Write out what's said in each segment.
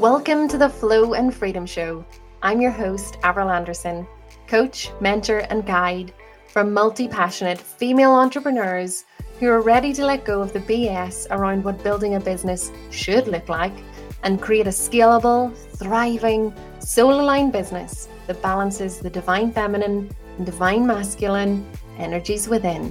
Welcome to the Flow and Freedom Show. I'm your host, Avril Anderson, coach, mentor, and guide for multi passionate female entrepreneurs who are ready to let go of the BS around what building a business should look like and create a scalable, thriving, soul aligned business that balances the divine feminine and divine masculine energies within.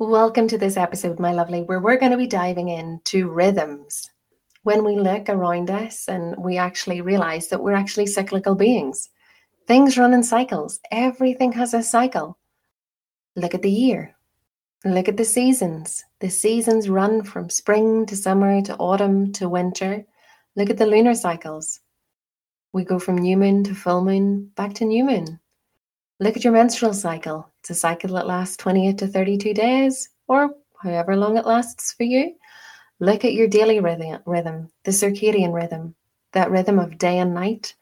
Welcome to this episode, my lovely, where we're going to be diving into rhythms. When we look around us and we actually realize that we're actually cyclical beings, things run in cycles. Everything has a cycle. Look at the year, look at the seasons. The seasons run from spring to summer to autumn to winter. Look at the lunar cycles. We go from new moon to full moon, back to new moon. Look at your menstrual cycle. It's a cycle that lasts 28 to 32 days or however long it lasts for you. Look at your daily rhythm, the circadian rhythm, that rhythm of day and night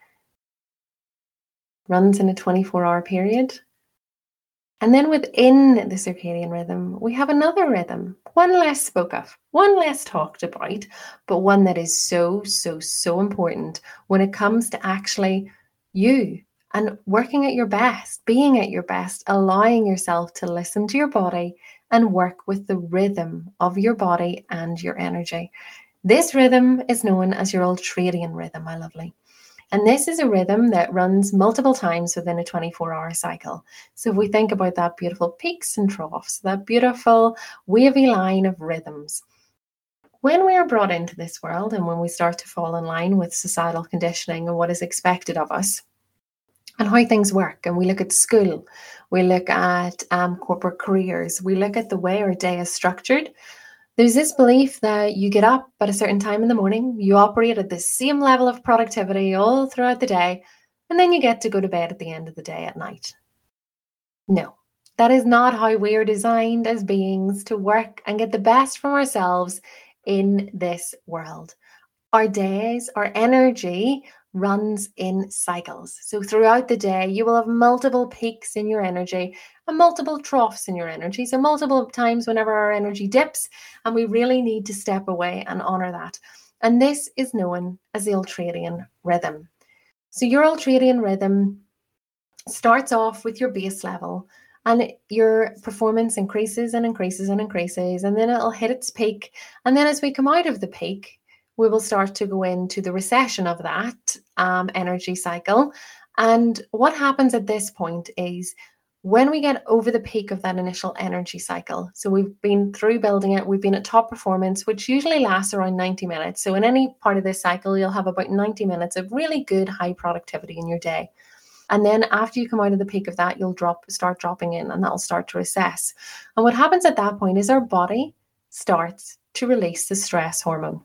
runs in a 24 hour period. And then within the circadian rhythm, we have another rhythm, one less spoke of, one less talked about, but one that is so, so, so important when it comes to actually you and working at your best, being at your best, allowing yourself to listen to your body and work with the rhythm of your body and your energy. This rhythm is known as your ultradian rhythm, my lovely. And this is a rhythm that runs multiple times within a 24 hour cycle. So if we think about that beautiful peaks and troughs, that beautiful wavy line of rhythms, when we are brought into this world and when we start to fall in line with societal conditioning and what is expected of us, and how things work. And we look at school, we look at um, corporate careers, we look at the way our day is structured. There's this belief that you get up at a certain time in the morning, you operate at the same level of productivity all throughout the day, and then you get to go to bed at the end of the day at night. No, that is not how we are designed as beings to work and get the best from ourselves in this world. Our days, our energy runs in cycles. So throughout the day, you will have multiple peaks in your energy and multiple troughs in your energy. So multiple times whenever our energy dips, and we really need to step away and honor that. And this is known as the ultradian rhythm. So your ultradian rhythm starts off with your base level and your performance increases and increases and increases and then it'll hit its peak and then as we come out of the peak we will start to go into the recession of that um, energy cycle. And what happens at this point is when we get over the peak of that initial energy cycle, so we've been through building it, we've been at top performance, which usually lasts around 90 minutes. So, in any part of this cycle, you'll have about 90 minutes of really good high productivity in your day. And then after you come out of the peak of that, you'll drop, start dropping in, and that'll start to recess. And what happens at that point is our body starts to release the stress hormone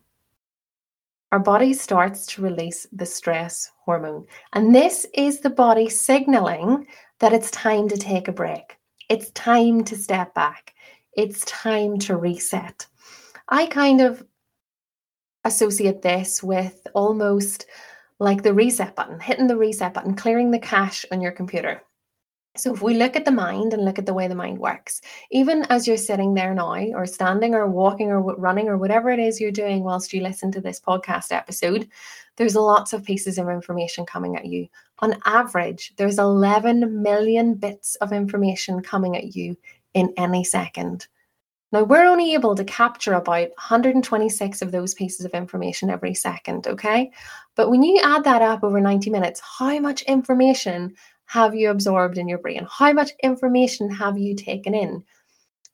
our body starts to release the stress hormone. And this is the body signaling that it's time to take a break. It's time to step back. It's time to reset. I kind of associate this with almost like the reset button, hitting the reset button, clearing the cache on your computer. So, if we look at the mind and look at the way the mind works, even as you're sitting there now, or standing, or walking, or running, or whatever it is you're doing whilst you listen to this podcast episode, there's lots of pieces of information coming at you. On average, there's 11 million bits of information coming at you in any second. Now, we're only able to capture about 126 of those pieces of information every second, okay? But when you add that up over 90 minutes, how much information have you absorbed in your brain? How much information have you taken in?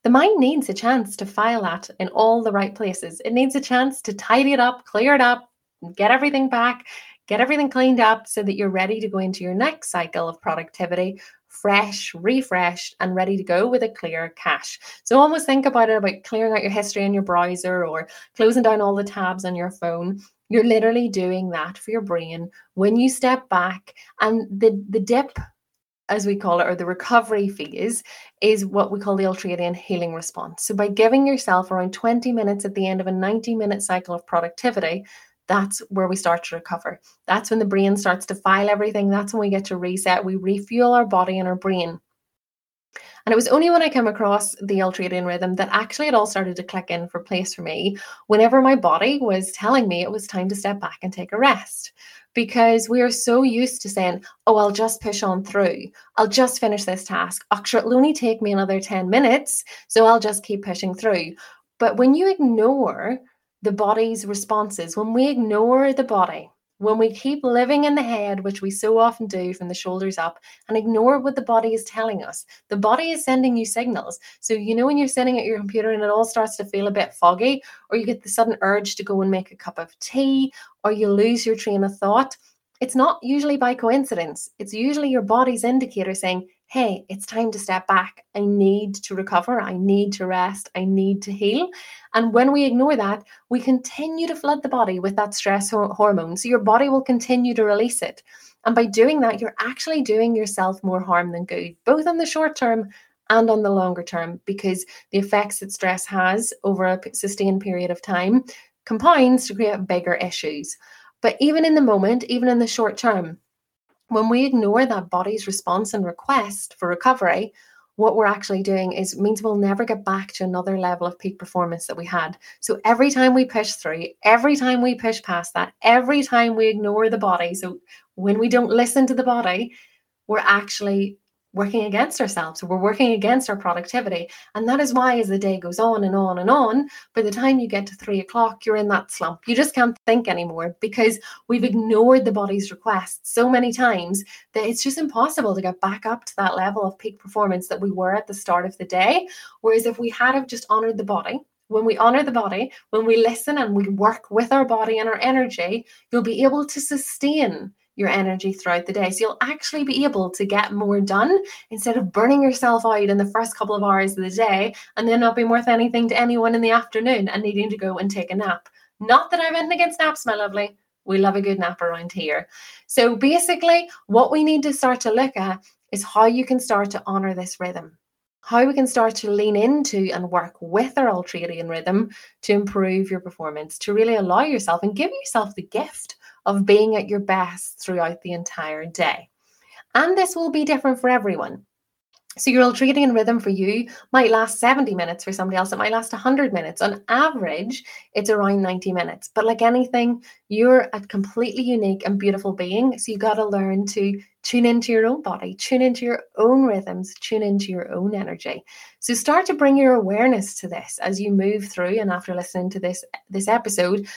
The mind needs a chance to file that in all the right places. It needs a chance to tidy it up, clear it up, get everything back, get everything cleaned up so that you're ready to go into your next cycle of productivity fresh, refreshed, and ready to go with a clear cache. So almost think about it about clearing out your history in your browser or closing down all the tabs on your phone. You're literally doing that for your brain when you step back and the the dip as we call it, or the recovery phase, is what we call the ultradian healing response. So, by giving yourself around 20 minutes at the end of a 90 minute cycle of productivity, that's where we start to recover. That's when the brain starts to file everything. That's when we get to reset. We refuel our body and our brain. And it was only when I came across the ultradian rhythm that actually it all started to click in for place for me whenever my body was telling me it was time to step back and take a rest. Because we are so used to saying, oh, I'll just push on through. I'll just finish this task. Actually, it'll only take me another 10 minutes. So I'll just keep pushing through. But when you ignore the body's responses, when we ignore the body, when we keep living in the head, which we so often do from the shoulders up, and ignore what the body is telling us, the body is sending you signals. So, you know, when you're sitting at your computer and it all starts to feel a bit foggy, or you get the sudden urge to go and make a cup of tea, or you lose your train of thought, it's not usually by coincidence. It's usually your body's indicator saying, hey, it's time to step back. I need to recover. I need to rest. I need to heal. And when we ignore that, we continue to flood the body with that stress hormone. So your body will continue to release it. And by doing that, you're actually doing yourself more harm than good, both on the short term and on the longer term, because the effects that stress has over a sustained period of time compounds to create bigger issues. But even in the moment, even in the short term, when we ignore that body's response and request for recovery, what we're actually doing is means we'll never get back to another level of peak performance that we had. So every time we push through, every time we push past that, every time we ignore the body, so when we don't listen to the body, we're actually working against ourselves. We're working against our productivity. And that is why, as the day goes on and on and on, by the time you get to three o'clock, you're in that slump. You just can't think anymore because we've ignored the body's requests so many times that it's just impossible to get back up to that level of peak performance that we were at the start of the day. Whereas if we had have just honored the body, when we honor the body, when we listen and we work with our body and our energy, you'll be able to sustain your energy throughout the day. So you'll actually be able to get more done instead of burning yourself out in the first couple of hours of the day and then not being worth anything to anyone in the afternoon and needing to go and take a nap. Not that I'm anything against naps, my lovely. We love a good nap around here. So basically, what we need to start to look at is how you can start to honor this rhythm how we can start to lean into and work with our ultradian rhythm to improve your performance, to really allow yourself and give yourself the gift of being at your best throughout the entire day. And this will be different for everyone. So your ultradian rhythm for you might last 70 minutes for somebody else. It might last 100 minutes. On average, it's around 90 minutes. But like anything, you're a completely unique and beautiful being. So you got to learn to tune into your own body, tune into your own rhythms, tune into your own energy. So start to bring your awareness to this as you move through and after listening to this this episode.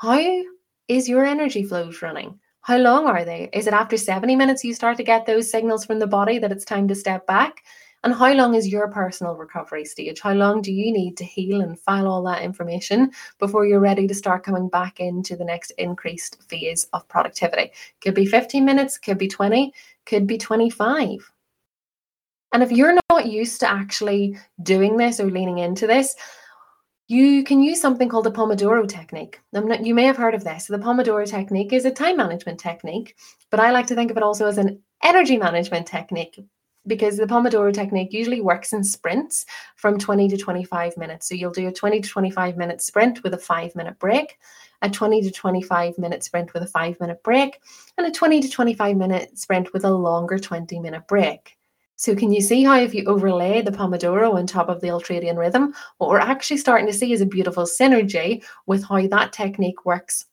How is your energy flows running? How long are they? Is it after 70 minutes you start to get those signals from the body that it's time to step back? And how long is your personal recovery stage? How long do you need to heal and file all that information before you're ready to start coming back into the next increased phase of productivity? Could be 15 minutes, could be 20, could be 25. And if you're not used to actually doing this or leaning into this, you can use something called the Pomodoro technique. Not, you may have heard of this. The Pomodoro technique is a time management technique, but I like to think of it also as an energy management technique because the Pomodoro technique usually works in sprints from 20 to 25 minutes. So you'll do a 20 to 25 minute sprint with a five minute break, a 20 to 25 minute sprint with a five minute break, and a 20 to 25 minute sprint with a longer 20 minute break. So can you see how if you overlay the Pomodoro on top of the ultradian rhythm, what we're actually starting to see is a beautiful synergy with how that technique works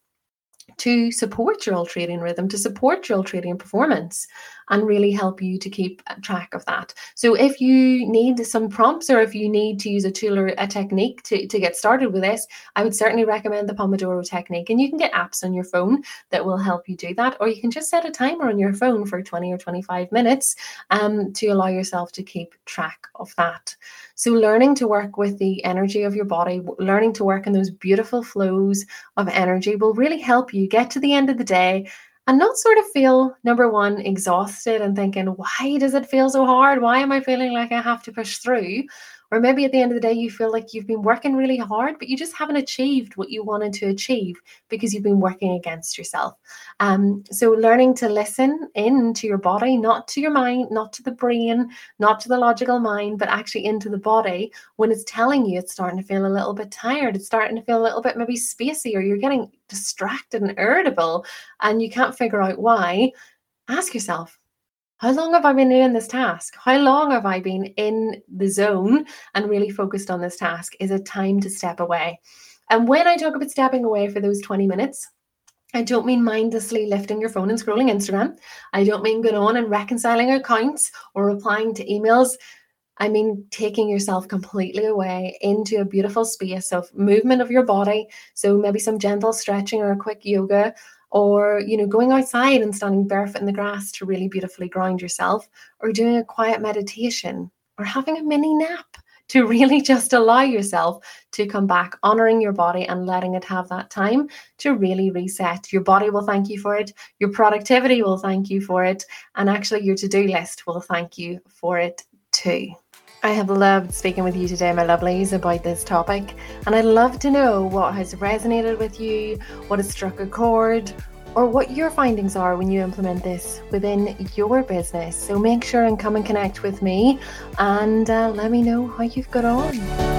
to support your ultradian rhythm, to support your ultradian performance, and really help you to keep track of that. So, if you need some prompts or if you need to use a tool or a technique to, to get started with this, I would certainly recommend the Pomodoro technique. And you can get apps on your phone that will help you do that, or you can just set a timer on your phone for 20 or 25 minutes um, to allow yourself to keep track of that. So, learning to work with the energy of your body, learning to work in those beautiful flows of energy will really help you get to the end of the day and not sort of feel number one exhausted and thinking why does it feel so hard? Why am i feeling like i have to push through Or maybe at the end of the day, you feel like you've been working really hard, but you just haven't achieved what you wanted to achieve because you've been working against yourself. Um, so, learning to listen in to your body, not to your mind, not to the brain, not to the logical mind, but actually into the body when it's telling you it's starting to feel a little bit tired, it's starting to feel a little bit maybe spacey, or you're getting distracted and irritable and you can't figure out why. Ask yourself, how long have I been doing this task? How long have I been in the zone and really focused on this task? Is it time to step away? And when I talk about stepping away for those 20 minutes, I don't mean mindlessly lifting your phone and scrolling Instagram. I don't mean going on and reconciling accounts or replying to emails. I mean taking yourself completely away into a beautiful space of movement of your body. So maybe some gentle stretching or a quick yoga or you know going outside and standing barefoot in the grass to really beautifully ground yourself or doing a quiet meditation or having a mini nap to really just allow yourself to come back honoring your body and letting it have that time to really reset. Your body will thank you for it. Your productivity will thank you for it. And actually your to-do list will thank you for it too I have loved speaking with you today, my lovelies, about this topic, and I'd love to know what has resonated with you, what has struck a chord, or what your findings are when you implement this within your business. So make sure and come and connect with me and uh, let me know how you've got on.